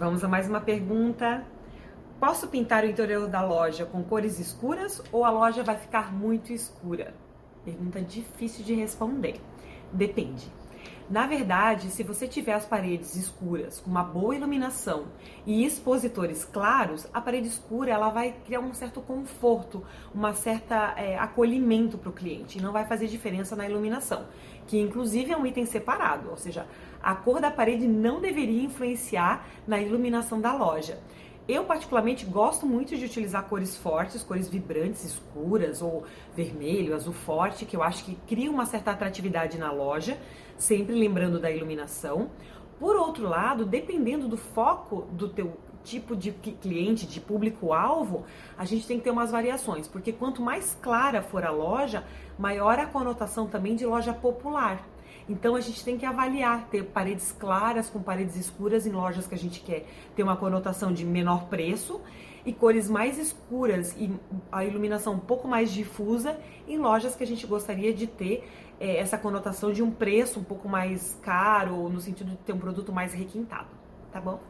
Vamos a mais uma pergunta. Posso pintar o interior da loja com cores escuras ou a loja vai ficar muito escura? Pergunta difícil de responder. Depende. Na verdade, se você tiver as paredes escuras, com uma boa iluminação e expositores claros, a parede escura ela vai criar um certo conforto, uma certa é, acolhimento para o cliente e não vai fazer diferença na iluminação, que inclusive é um item separado, ou seja, a cor da parede não deveria influenciar na iluminação da loja. Eu, particularmente, gosto muito de utilizar cores fortes, cores vibrantes, escuras, ou vermelho, azul forte, que eu acho que cria uma certa atratividade na loja, sempre lembrando da iluminação. Por outro lado, dependendo do foco do teu tipo de cliente, de público-alvo, a gente tem que ter umas variações, porque quanto mais clara for a loja, maior a conotação também de loja popular. Então a gente tem que avaliar, ter paredes claras com paredes escuras em lojas que a gente quer ter uma conotação de menor preço e cores mais escuras e a iluminação um pouco mais difusa em lojas que a gente gostaria de ter é, essa conotação de um preço um pouco mais caro, no sentido de ter um produto mais requintado, tá bom?